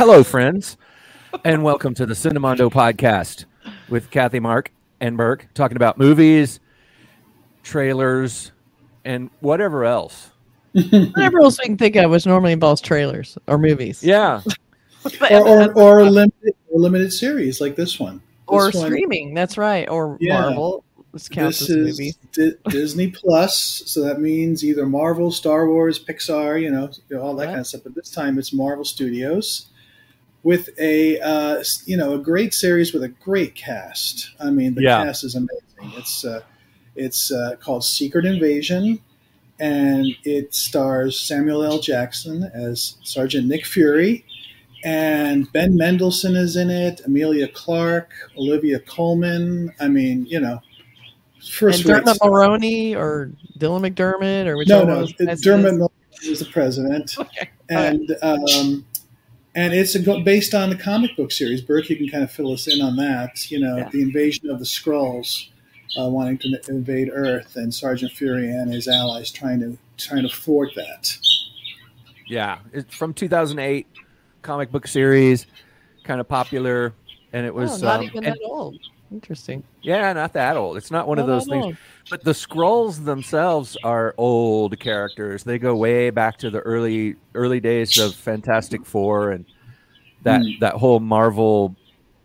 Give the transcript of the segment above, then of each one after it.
Hello, friends, and welcome to the Cinemondo podcast with Kathy, Mark, and Burk, talking about movies, trailers, and whatever else. Whatever else we can think of, which normally involves trailers or movies. Yeah, or, or, or a limited or limited series like this one. or one- streaming. That's right. Or Yeah. Marvel. This counts This as a is movie. Di- Disney Plus, so that means either Marvel, Star Wars, Pixar, you know, you know, all that Right. kind of stuff. But this time it's Marvel Studios with a uh, you know a great series with a great cast. I mean, the Yeah. cast is amazing. It's uh, it's uh, called Secret Invasion, and it stars Samuel L. Jackson as Sergeant Nick Fury. And Ben Mendelsohn is in it. Emilia Clarke, Olivia Colman. I mean, you know, first and Dermot stuff. Mulroney or Dylan McDermott or which No, whichever no, one was. Dermot Mulroney was the president, Okay. and um, and it's a, go- based on the comic book series. Burk, you can kind of fill us in on that. You know, Yeah. the invasion of the Skrulls, uh, wanting to invade Earth, and Sergeant Fury and his allies trying to trying to thwart that. yeah. It's from 2008, comic book series, kind of popular, and it Oh, was not um, even and- that old. Interesting. yeah, not that old. It's not one of those things. old. But the Skrulls themselves are old characters. They go way back to the early early days of Fantastic Four and that Hmm. that whole Marvel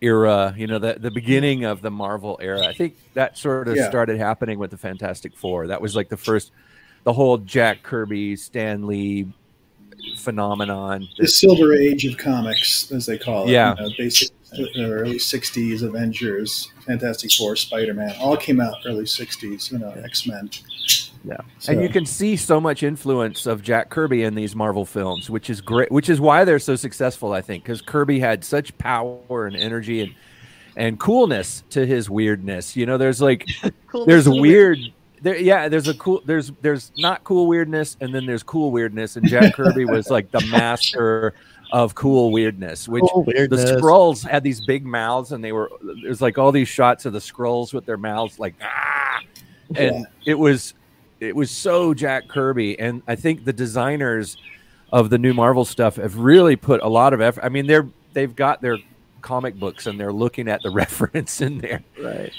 era. You know, the the beginning of the Marvel era. I think that sort of Yeah. started happening with the Fantastic Four. That was like the first, the whole Jack Kirby, Stan Lee phenomenon. The Silver Age of comics, as they call it. Yeah. you know, basic the early '60s Avengers, Fantastic Four, Spider Man, all came out early '60s. You know, X Men. Yeah. And you can see so much influence of Jack Kirby in these Marvel films, which is great, which is why they're so successful, I think, because Kirby had such power and energy and and coolness to his weirdness. You know, there's like Cool. there's weird there yeah, there's a cool there's there's not cool weirdness and then there's cool weirdness and Jack Kirby was like the master of cool weirdness, which Cool weirdness. the Skrulls had these big mouths and they were there's like all these shots of the Skrulls with their mouths like ah and Yeah. it was it was so Jack Kirby and I think the designers of the new Marvel stuff have really put a lot of effort. I mean they're they've got their comic books and they're looking at the reference in there Right.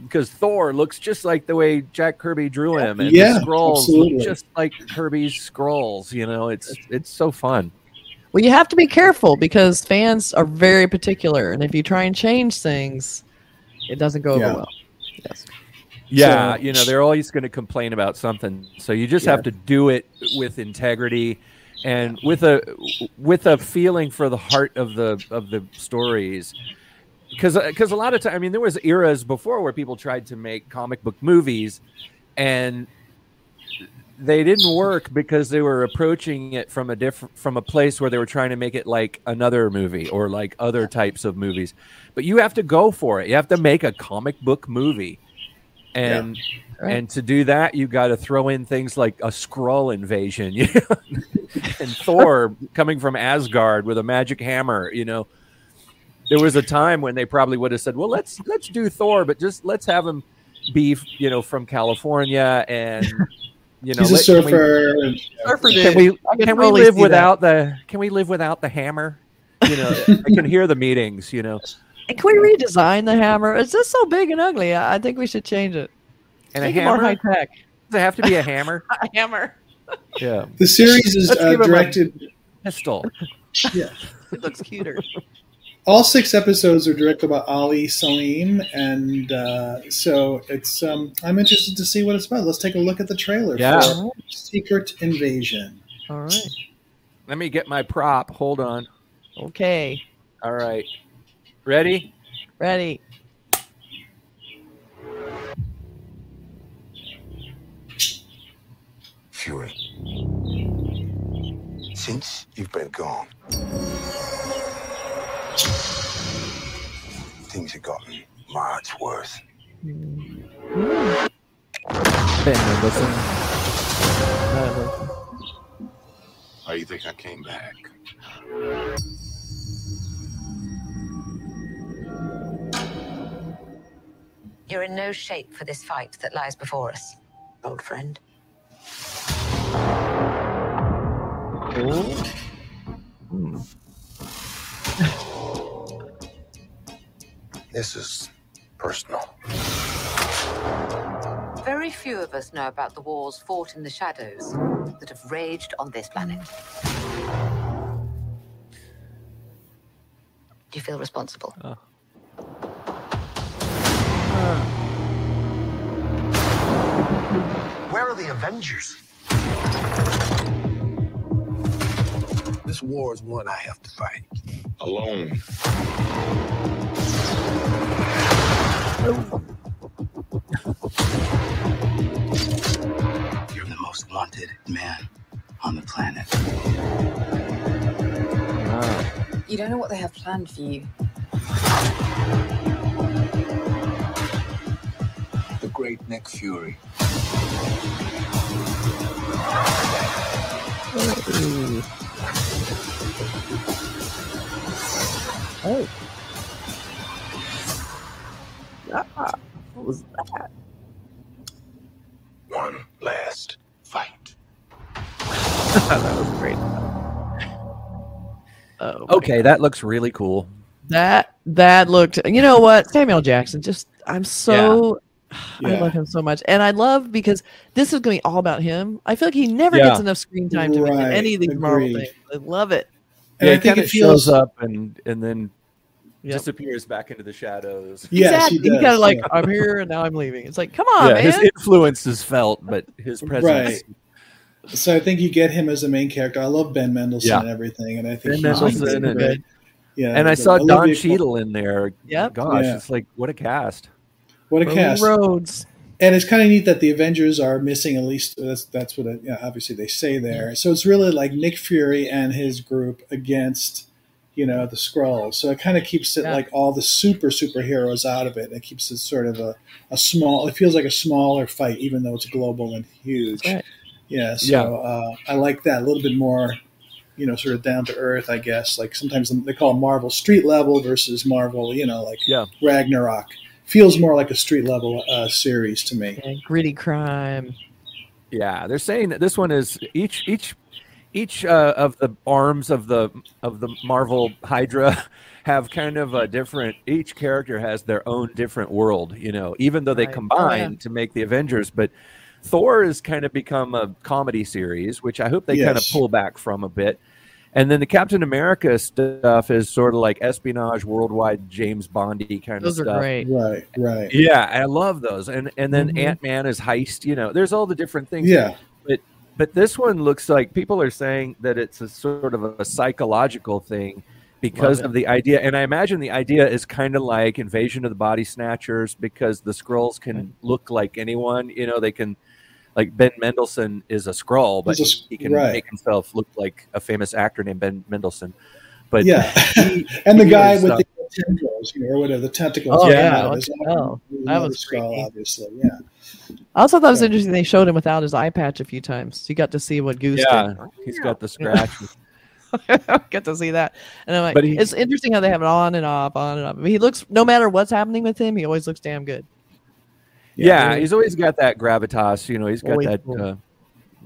because Thor looks just like the way Jack Kirby drew him and Yeah, the Skrulls absolutely. look just like Kirby's Skrulls, you know. It's it's so fun. Well, you have to be careful because fans are very particular, and if you try and change things, it doesn't go Yeah. over well. Yes. Yeah, So- you know, they're always going to complain about something. So you just Yeah. have to do it with integrity and with a with a feeling for the heart of the of the stories. Because because a lot of time, I mean, there was eras before where people tried to make comic book movies, and they didn't work because they were approaching it from a different from a place where they were trying to make it like another movie or like other types of movies. But you have to go for it. You have to make a comic book movie. And Right. and to do that, you got to throw in things like a Skrull invasion, you know, and Thor coming from Asgard with a magic hammer. You know, there was a time when they probably would have said, "Well, let's let's do Thor, but just let's have him be, you know, from California and you know, He's a let- can we- surfer. Surfer can dude. we can we live see that. without the can we live without the hammer you know i can hear the meetings you know And Can we redesign the hammer? It's just so big and ugly. I I think we should change it. and a Make it more hammer high does it have to be a hammer A hammer. yeah The series is uh, give him a- directed. pistol Yeah, It looks cuter. All six episodes are directed by Ali Selim, and uh, so it's. Um, I'm interested to see what it's about. Let's take a look at the trailer Yeah. for Secret Invasion. All right. let me get my prop hold on Okay. all right ready Ready. Fury. Since you've been gone, things have gotten much worse. ben Mendelsohn. Uh, How you think I came back? You're in no shape for this fight that lies before us, old friend. This is personal. Very few of us know about the wars fought in the shadows that have raged on this planet. Do you feel responsible? Oh. Where are the Avengers? This war is one I have to fight. Alone. You're the most wanted man on the planet. You don't know what they have planned for you. The great Nick Fury. Oh. Ah, what was that? One last fight. that was great. Oh, Okay, that looks really cool. That that looked. You know what, Samuel Jackson. Just I'm so. I Yeah. love him so much, and I love because this is going to be all about him. I feel like he never Yeah. gets enough screen time to be in Right, any of these Marvel things. I love it. And yeah, I he think kind it of feels shows up and and then Yep. disappears back into the shadows. Yes, exactly. he He's does, kind of like, yeah. I'm here and now I'm leaving. It's like, come on, yeah, man. his influence is felt, but his presence. Right. So I think you get him as the main character. I love Ben Mendelsohn Yeah. and everything, and I think Ben he's Mendelsohn really and- good. Yeah, And I but saw Don Olivia- Cheadle in there. Yep. Gosh, Yeah. it's like what a cast. What a Roman cast! Roads. And it's kind of neat that the Avengers are missing at least. That's that's what it, yeah, obviously they say there. So it's really like Nick Fury and his group against, you know, the Skrulls. So it kind of keeps it Yeah. like all the super superheroes out of it. It keeps it sort of a, a small. It feels like a smaller fight, even though it's global and huge. Right. Yeah. So Yeah. Uh, I like that a little bit more. You know, sort of down to earth, I guess. Like sometimes they call Marvel street level versus Marvel. You know, like Yeah. Ragnarok feels more like a street level uh, series to me. And gritty crime. Yeah, they're saying that this one is each each each uh, of the arms of the of the Marvel Hydra have kind of a different. Each character has their own different world, you know, even though they Right. combine Oh, yeah. to make the Avengers. But Thor has kind of become a comedy series, which I hope they kind of pull back from a bit. And then the Captain America stuff is sort of like espionage, worldwide James Bondy kind Those of are stuff. great. Right, right. Yeah, I love those. And and then Mhm. Ant Man is heist. You know, there's all the different things. Yeah, But this one looks like people are saying that it's a sort of a psychological thing because of the idea. And I imagine the idea is kind of like Invasion of the Body Snatchers because the Skrulls can look like anyone. You know, they can. Like Ben Mendelsohn is a Skrull, but a he, can right. make himself look like a famous actor named Ben Mendelsohn. But yeah. he- and the guy is, with uh, the tentacles, you know, or whatever the tentacles. Oh, come yeah, out what is the? That was skull, freaky. obviously. Yeah, I also thought it was Yeah. interesting they showed him without his eye patch a few times. You got to see what Goose yeah, did. he's got the scratch. Get to see that, and I'm like, But he- it's interesting how they have it on and off, on and off. I mean, he looks, no matter what's happening with him, he always looks damn good. Yeah, really. he's always got that gravitas. You know, he's got Always that cool. uh,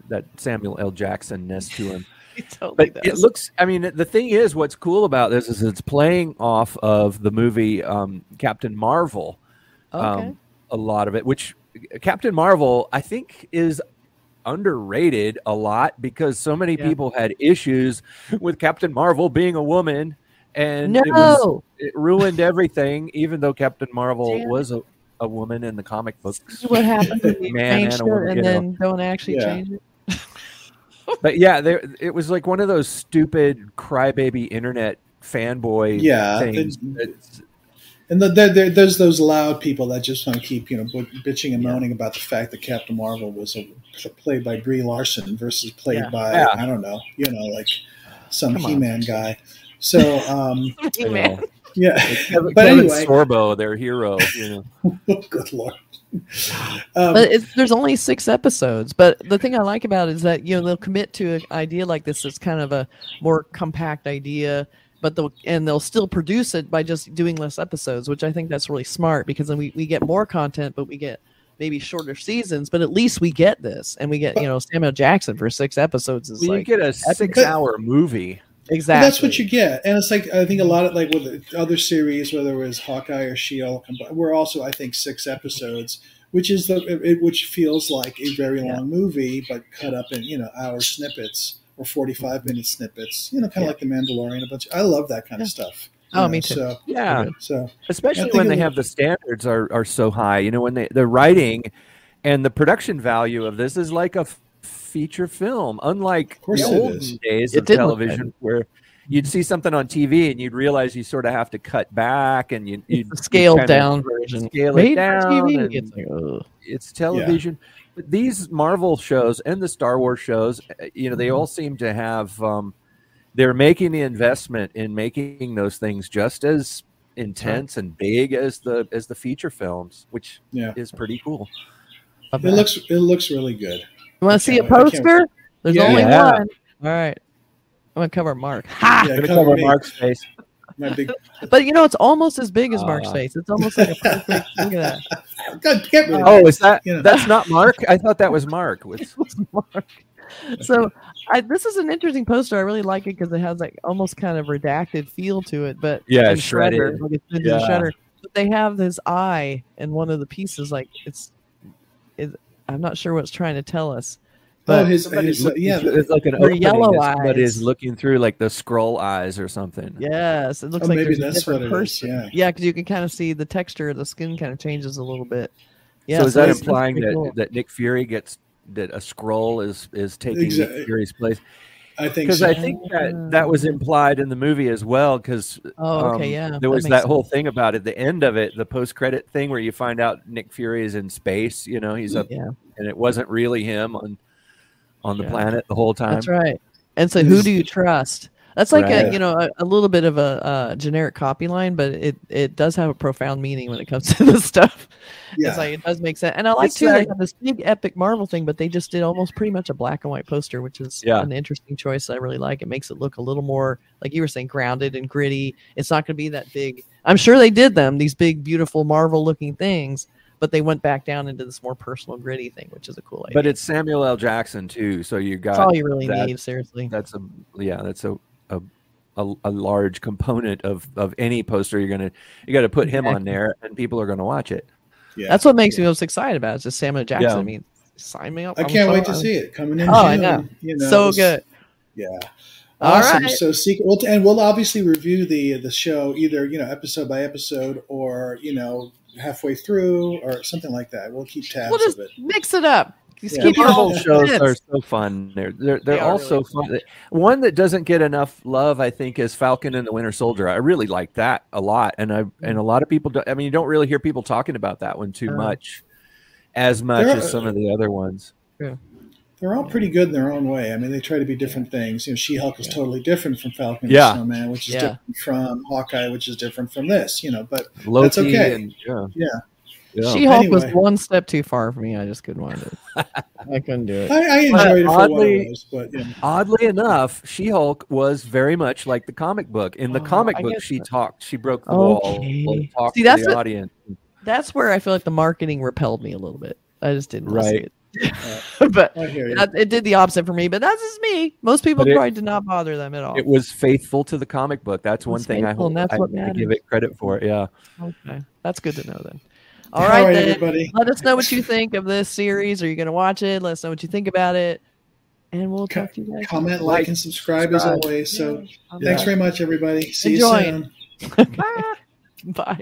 that Samuel L. Jackson ness to him. He totally But it looks. I mean, the thing is, what's cool about this is it's playing off of the movie um, Captain Marvel. okay. Um, a lot of it, which Captain Marvel, I think, is underrated a lot because so many Yeah. people had issues with Captain Marvel being a woman, and it was no, it ruined everything. Even though Captain Marvel Damn was a, a woman in the comic books. See what happens when you Man and a woman, and you know. then don't actually Yeah. change it. But yeah, there it was like one of those stupid crybaby internet fanboy Yeah, things. they- and the, there, there, there's those loud people that just want to keep, you know, bu- bitching and moaning about the fact that Captain Marvel was a, played by Brie Larson versus played Yeah. by Yeah. I don't know, you know, like some Come. He-Man guy. So um, you Man. know, yeah, Kevin, but Kevin anyway, Sorbo, their hero. You know, good lord. Um, But it's, there's only six episodes. But the thing I like about it is that you know they'll commit to an idea like this. It's kind of a more compact idea, but they'll and they'll still produce it by just doing less episodes, which I think that's really smart because then we, we get more content, but we get maybe shorter seasons. But at least we get this, and we get you know Samuel Jackson for six episodes is well, you get a six-hour movie. Exactly. That's what you get, and it's like I think a lot of like with other series, whether it was Hawkeye or She-Hulk, we're also I think six episodes, which is the it, which feels like a very long movie, but cut up in you know hour snippets or forty-five minute snippets. You know, kind of Yeah. like the Mandalorian. A bunch. I love that kind Yeah. of stuff. Oh, you me too. So, Yeah, so especially when they have the standards are, are so high. You know, when they the writing and the production value of this is like a f- feature film, unlike the it olden days It of did look television where. You'd see something on TV and you'd realize you sort of have to cut back and you you It's the scaled kinda down version. Scale it for down. TV. and- It's like, it's television. But these Marvel shows and the Star Wars shows, uh, you know, they all seem to have. Um, they're making the investment in making those things just as intense and big as the as the feature films, which yeah, is pretty cool. it looks it looks really good. You want to see a can't wait- I can't poster? There's Yeah. only Yeah. one. All right. I'm gonna cover Mark. Ha! Yeah, Gonna cover cover me. Mark's face. Big But you know, it's almost as big as Mark's Ah. face. It's almost like a perfect. look at that. God, get rid of Oh, is that You know. that's not Mark? I thought that was Mark. With Mark. So I, this is an interesting poster. I really like it because it has like almost kind of redacted feel to it, but Yeah, in shredded. Shredder, like it's into the Yeah. shredder. But they have this eye in one of the pieces. Like it's, is I'm not sure what's trying to tell us. oh, But his, his uh, yeah. through- it's like an opening yellow that somebody is looking through, like the Skrull eyes or something. yes, it looks Oh, like maybe there's a that's what different it is, person. yeah. yeah, because you can kind of see the texture of the skin kind of changes a little bit. Yeah, so is that that's- that's implying that, cool. that Nick Fury gets that a Skrull is is taking Exactly. Nick Fury's place? I think Because so. I think that that was implied in the movie as well. Because Oh, okay, um, yeah, there was makes that whole thing about it. The end of it, the post credit thing, where you find out Nick Fury is in space. You know, he's up, Yeah. and it wasn't really him on on the Yeah. planet the whole time. That's right. And so, who do you trust? That's like a you know a, a little bit of a, uh generic copy line, but it it does have a profound meaning when it comes to this stuff. yeah. It's like it does make sense. And I like It's too they have this big epic Marvel thing, but they just did almost pretty much a black and white poster, which is Yeah. an interesting choice. I really like. It makes it look a little more like you were saying, grounded and gritty. It's not going to be that big. I'm sure they did them these big, beautiful Marvel looking things, but they went back down into this more personal, gritty thing, which is a cool idea. But it's Samuel L. Jackson too, so you got that's all you really that- need, seriously. that's a yeah that's a a, a, a large component of of any poster you're gonna you got to put him on there and people are gonna watch it yeah. That's what makes me most excited about it. It's just Samuel Jackson. Yeah. I mean, sign me up. I I'm can't so- wait to see it coming in. Oh, I know. You know, So it's- good. Yeah. Awesome. right. So secret, we'll, and we'll obviously review the the show either you know episode by episode or you know halfway through or something like that. We'll keep tabs We'll just of it. mix it up. Just Yeah. keep it all Marvel shows are so fun. They're they're, they're They all really so fun. One that doesn't get enough love, I think, is Falcon and the Winter Soldier. I really like that a lot, and I and a lot of people. Do, I mean, you don't really hear people talking about that one too Uh. much, as much There as some of the other ones. Yeah, They're all pretty good in their own way. I mean, they try to be different things. You know, She Hulk is totally different from Falcon Yeah. and Snowman, which is Yeah. different from Hawkeye, which is different from this. You know, but Loki okay. and yeah, Yeah. Yeah. She Hulk was one step too far for me. I just couldn't want it. I couldn't do it. I, I enjoyed it for what oddly- it was. But you know, Oddly enough, She Hulk was very much like the comic book. In the Oh, comic I book, she that- talked. She broke the Okay. wall. Talked See, to that's the what- audience. That's where I feel like the marketing repelled me a little bit. I just didn't want Right. see it. but I hear you. that, it did the opposite for me. But that's just me. Most people But it- probably did not bother them at all. It was faithful to the comic book. That's one was thing I hope and that's I, what I give it credit for. Yeah. okay, that's good to know then. All right, everybody. Let us know what you think of this series. Are you going to watch it? Let us know what you think about it, and we'll Co- talk to you guys. Comment, like, and subscribe, as always. So Yeah. thanks very much, everybody. See Enjoy. you soon. Bye. Bye.